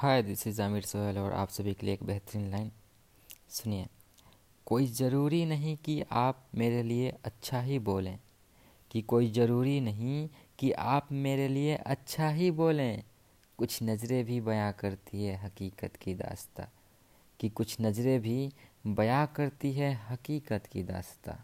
Hi this is Aamir Sohail और आप सभी के लिए एक बेहतरीन लाइन सुनिए, कोई ज़रूरी नहीं कि आप मेरे लिए अच्छा ही बोलें, कि कोई ज़रूरी नहीं कि आप मेरे लिए अच्छा ही बोलें। कुछ नज़रें भी बयां करती है हकीकत की दास्ता, कि कुछ नज़रें भी बयां करती है हकीकत की दास्ता।